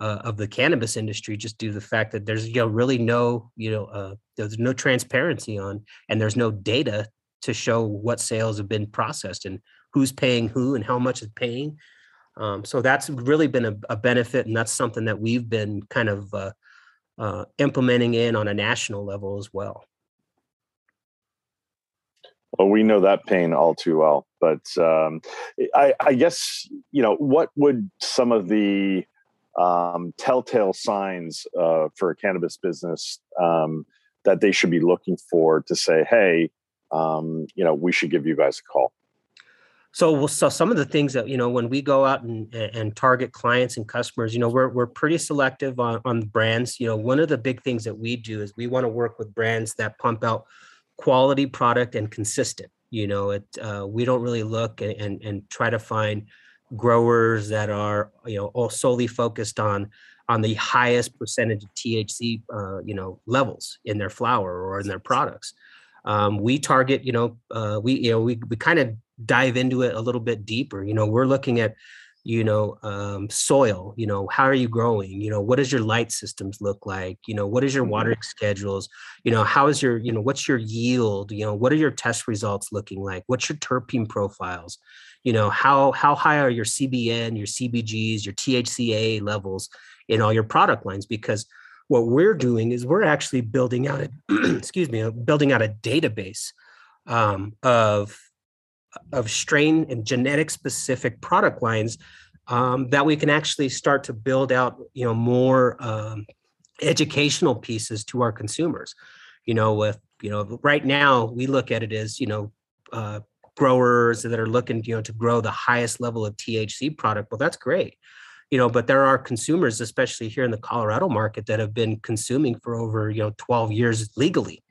uh, of the cannabis industry just due to the fact that there's you know really no you know uh, there's no transparency on and there's no data to show what sales have been processed and who's paying who and how much is paying. Um, so that's really been a, a, benefit, and that's something that we've been kind of uh, uh, implementing in on a national level as well. Well, we know that pain all too well, but um, I, I, guess you know what would some of the um, telltale signs uh, for a cannabis business um, that they should be looking for to say, "Hey, um, you know, we should give you guys a call. So, so some of the things that you know, when we go out and, and target clients and customers, you know, we're we're pretty selective on on brands. You know, one of the big things that we do is we want to work with brands that pump out quality product and consistent. You know, it uh, we don't really look and, and and try to find growers that are you know all solely focused on on the highest percentage of THC, uh, you know, levels in their flower or in their products. Um, we target you know uh, we you know we, we kind of dive into it a little bit deeper. You know we're looking at you know um, soil you know how are you growing? You know what does your light systems look like? You know what is your mm-hmm. watering schedules? You know how is your you know what's your yield? You know what are your test results looking like? What's your terpene profiles you know how how high are your cbn your cbgs your thca levels in all your product lines? Because what we're doing is we're actually building out a [CLEARS THROAT] excuse me building out a database um, of of strain and genetic specific product lines um, that we can actually start to build out you know more um, educational pieces to our consumers. You know with you know right now we look at it as you know uh, growers that are looking you know to grow the highest level of thc product well that's great. You know but there are consumers especially here in the colorado market that have been consuming for over you know 12 years legally.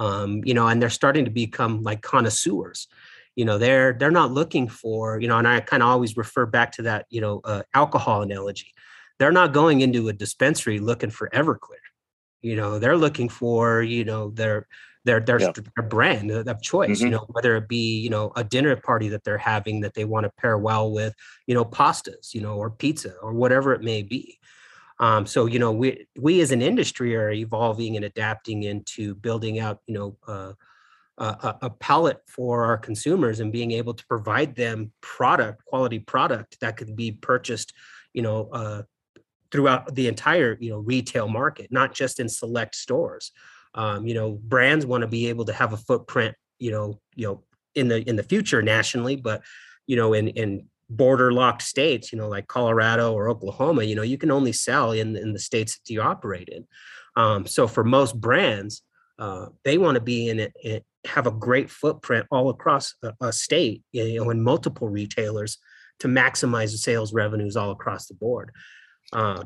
Um, you know and they're starting to become like connoisseurs. You know they're they're not looking for you know and i kind of always refer back to that you know uh, alcohol analogy. They're not going into a dispensary looking for everclear. You know they're looking for you know their their their, yeah. their brand of choice mm-hmm. you know whether it be you know a dinner party that they're having that they want to pair well with you know pastas you know or pizza or whatever it may be um, so you know we we as an industry are evolving and adapting into building out you know uh, a, a palette for our consumers and being able to provide them product quality product that could be purchased you know uh, throughout the entire you know retail market not just in select stores um, you know, brands want to be able to have a footprint, you know, you know, in the in the future nationally, but you know, in in border locked states, you know, like Colorado or Oklahoma, you know, you can only sell in in the states that you operate in. Um, so for most brands, uh, they want to be in it, it, have a great footprint all across a, a state, you know, in multiple retailers to maximize the sales revenues all across the board. Uh,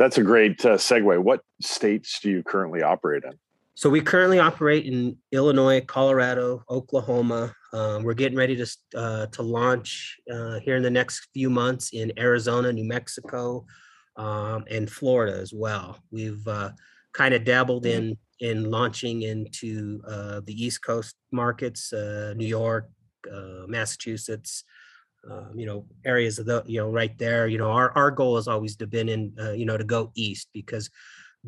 that's a great uh, segue. What states do you currently operate in? So we currently operate in Illinois, Colorado, Oklahoma. Um, we're getting ready to uh, to launch uh, here in the next few months in Arizona, New Mexico, um, and Florida as well. We've uh, kind of dabbled in in launching into uh, the East Coast markets, uh, New York, uh, Massachusetts, um, you know, areas of the, you know, right there. You know, our, our goal has always been in, uh, you know, to go east because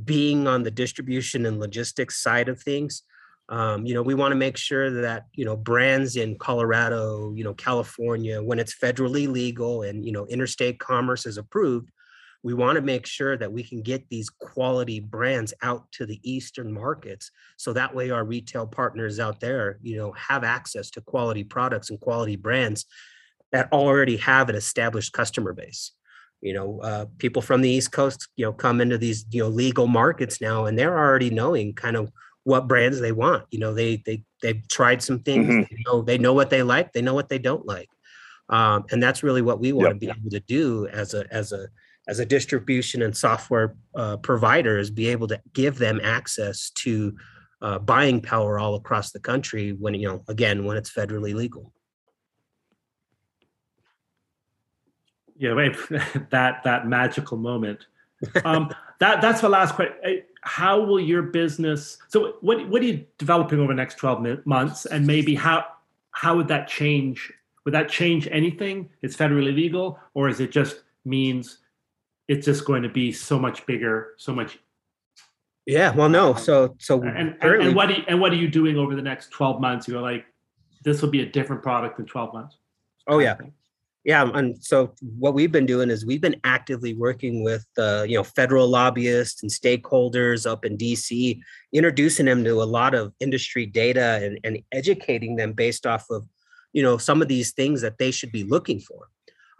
being on the distribution and logistics side of things, um, you know, we want to make sure that, you know, brands in Colorado, you know, California, when it's federally legal and, you know, interstate commerce is approved, we want to make sure that we can get these quality brands out to the eastern markets so that way our retail partners out there you know have access to quality products and quality brands that already have an established customer base. You know uh, people from the east coast you know come into these you know legal markets now and they're already knowing kind of what brands they want. You know they they they've tried some things. Mhm. they know they know what they like they know what they don't like. Um, and that's really what we want Yep. to be able to do as a as a as a distribution and software uh, provider is be able to give them access to uh, buying power all across the country when you know again when it's federally legal Yeah, wait, [LAUGHS] that that magical moment. Um, that that's the last question. How will your business? So, what what are you developing over the next twelve months, and maybe how how would that change? Would that change anything? It's federally legal, or is it just means it's just going to be so much bigger, so much? yeah well no so so And and, and what are you, and what are you doing over the next twelve months? You're like, this will be a different product in twelve months. oh yeah Yeah, and so what we've been doing is we've been actively working with uh, you know federal lobbyists and stakeholders up in DC, introducing them to a lot of industry data and, and educating them based off of you know some of these things that they should be looking for.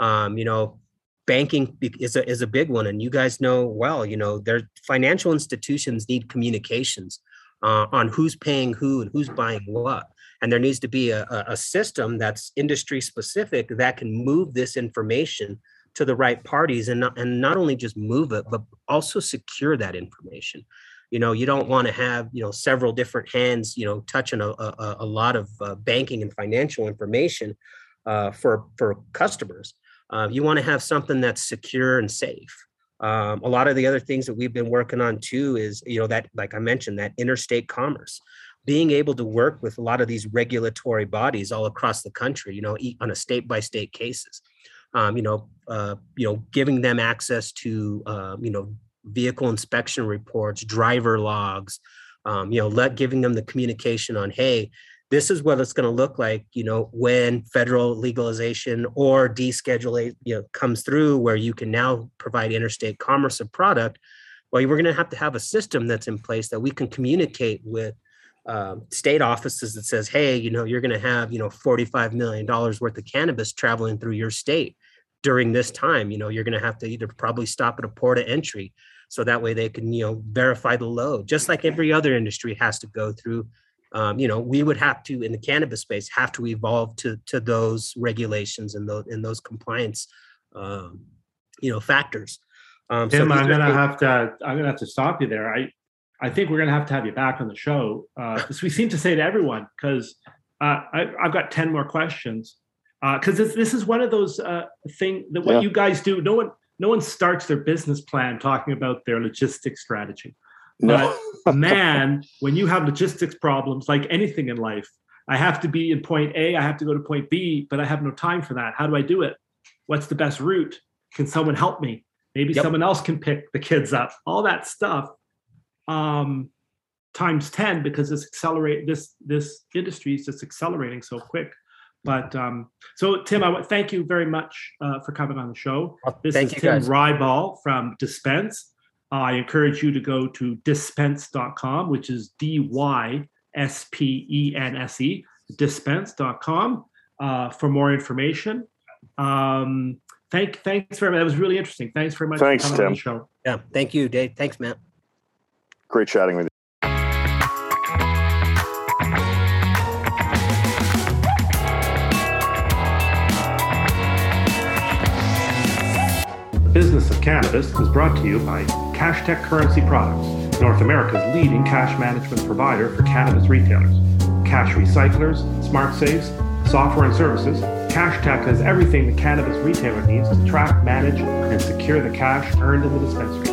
Um, you know, banking is a is a big one, and you guys know well. You know, their financial institutions need communications uh, on who's paying who and who's buying what and there needs to be a, a, system that's industry specific that can move this information to the right parties and not, and not only just move it but also secure that information. You know you don't want to have you know several different hands you know touching a, a, a lot of uh, banking and financial information uh, for for customers. Uh, you want to have something that's secure and safe. Um, a lot of the other things that we've been working on too is you know that like i mentioned that interstate commerce being able to work with a lot of these regulatory bodies all across the country, you know, on a state by state cases, um, you know, uh, you know, giving them access to, uh, you know, vehicle inspection reports, driver logs, um, you know, let giving them the communication on, hey, this is what it's going to look like, you know, when federal legalization or deschedule, you know, comes through, where you can now provide interstate commerce of product. Well, we're going to have to have a system that's in place that we can communicate with um, state offices that says, hey, you know, you're going to have, you know, $45 million worth of cannabis traveling through your state during this time. You know, you're going to have to either probably stop at a port of entry so that way they can, you know, verify the load, just like every other industry has to go through. Um, you know, we would have to, in the cannabis space, have to evolve to to those regulations and those and those compliance, um, you know, factors. Um, Tim, these I'm gonna have to I'm gonna have to stop you there. I I think we're gonna have to have you back on the show because we seem to say to everyone because uh, I, I've got ten more questions because this this is one of those uh, thing that what Yeah. you guys do. No one no one starts their business plan talking about their logistics strategy. No. But man, when you have logistics problems, like anything in life, I have to be in point A, I have to go to point B, but I have no time for that. How do I do it? What's the best route? Can someone help me? Maybe Yep. someone else can pick the kids up. All that stuff um, times 10 because this accelerate this this industry is just accelerating so quick. But um, so Tim, I want thank you very much uh, for coming on the show. Well, This Thank is you Tim guys. Ryball from Dyspense. I encourage you to go to dyspense.com, which is D Y S P E N S E, dyspense.com uh, for more information. Um, thank, thanks very much. That was really interesting. Thanks very much Thanks, for coming on the show. Yeah. Thank you, Dave. Thanks, Matt. Great chatting with you. The business of cannabis is brought to you by Cash Tech Currency Products, North America's leading cash management provider for cannabis retailers. Cash recyclers, smart safes, software and services, Cash Tech has everything the cannabis retailer needs to track, manage, and secure the cash earned in the dispensary.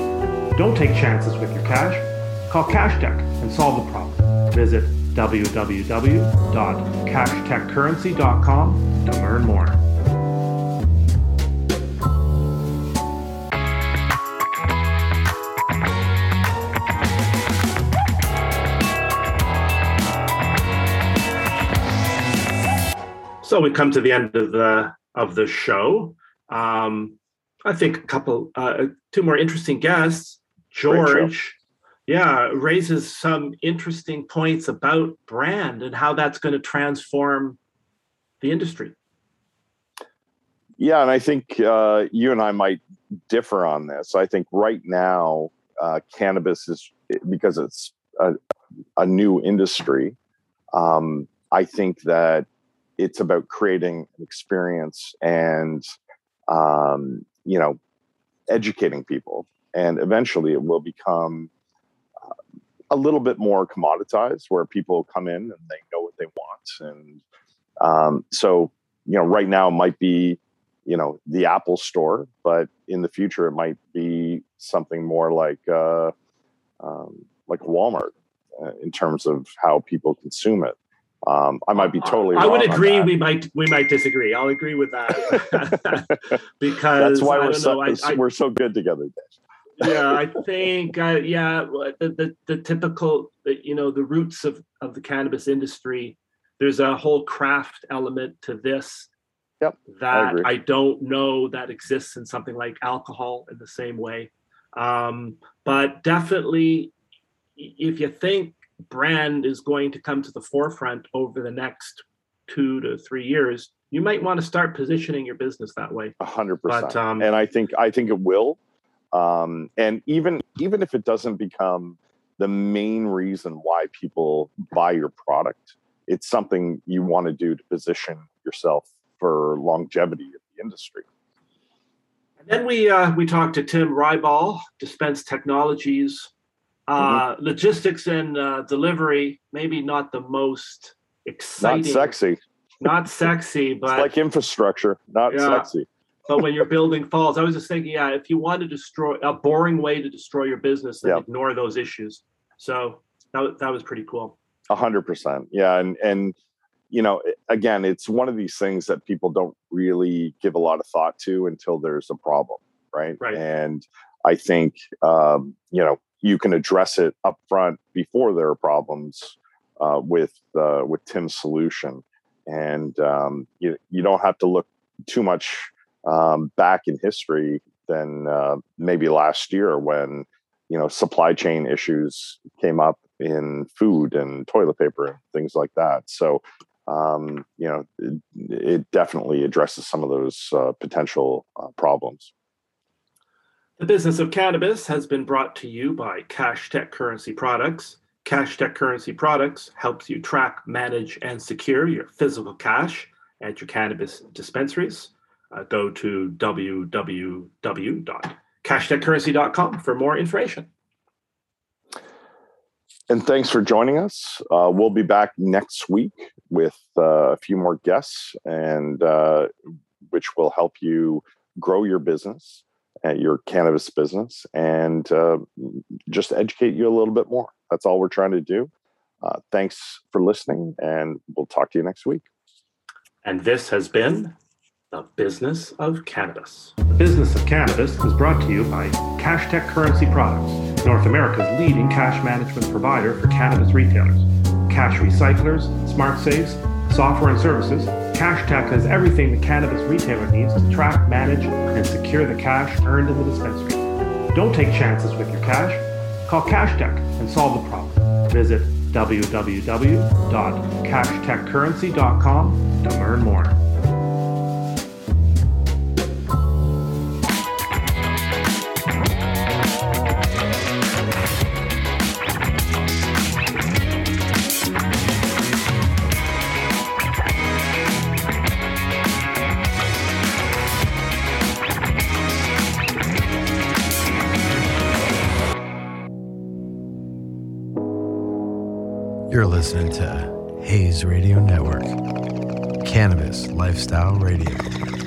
Don't take chances with your cash. Call Cash Tech and solve the problem. Visit www.cashtechcurrency.com to learn more. So we come to the end of the of the show. Um, I think a couple, uh, two more interesting guests. George, yeah, raises some interesting points about brand and how that's going to transform the industry. Yeah, and I think uh, you and I might differ on this. I think right now, uh, cannabis is because it's a, a new industry. Um, I think that it's about creating an experience and um, you know educating people and eventually it will become a little bit more commoditized where people come in and they know what they want and um, so you know right now it might be you know the apple store but in the future it might be something more like uh, um, like walmart uh, in terms of how people consume it um, I might be totally. I would agree. We might we might disagree. I'll agree with that [LAUGHS] [LAUGHS] because that's why we're so, I, I, we're so good together. Yeah, I think uh, yeah the, the the typical you know the roots of of the cannabis industry. There's a whole craft element to this. Yep, that I, I don't know that exists in something like alcohol in the same way. Um, but definitely, if you think brand is going to come to the forefront over the next two to three years, you might want to start positioning your business that way. A hundred percent. Um, and I think I think it will. Um, and even even if it doesn't become the main reason why people buy your product, it's something you want to do to position yourself for longevity in the industry. And then we uh, we talked to Tim Ryball, Dyspense Technologies, uh, mm-hmm. Logistics and uh, delivery, maybe not the most exciting. Not sexy. Not sexy, [LAUGHS] but it's like infrastructure, not yeah, sexy. But when you're building falls, I was just thinking, yeah, if you want to destroy a boring way to destroy your business, then ignore those issues. So that, that was pretty cool. A hundred percent. Yeah. And, and, you know, again, it's one of these things that people don't really give a lot of thought to until there's a problem. Right. Right. And I think, um, you know, you can address it up front before there are problems uh, with uh, with Tim's solution, and um, you you don't have to look too much um, back in history than uh, maybe last year when you know supply chain issues came up in food and toilet paper and things like that. So um, you know it, it, definitely addresses some of those uh, potential uh, problems. The business of cannabis has been brought to you by Cash Tech Currency Products. Cash Tech Currency Products helps you track, manage, and secure your physical cash at your cannabis dispensaries. Uh, go to www.cashtechcurrency.com for more information. And thanks for joining us. Uh, we'll be back next week with uh, a few more guests, and uh, which will help you grow your business at your cannabis business and uh, just educate you a little bit more. That's all we're trying to do. Uh, thanks for listening, and we'll talk to you next week. And this has been the business of cannabis. The business of cannabis is brought to you by Cash Tech Currency Products, North America's leading cash management provider for cannabis retailers. Cash recyclers, smart safes, software and services, CashTech has everything the cannabis retailer needs to track, manage, and secure the cash earned in the dispensary. Don't take chances with your cash. Call CashTech and solve the problem. Visit www.cashtechcurrency.com to learn more. Listening to Hayes Radio Network, Cannabis Lifestyle Radio.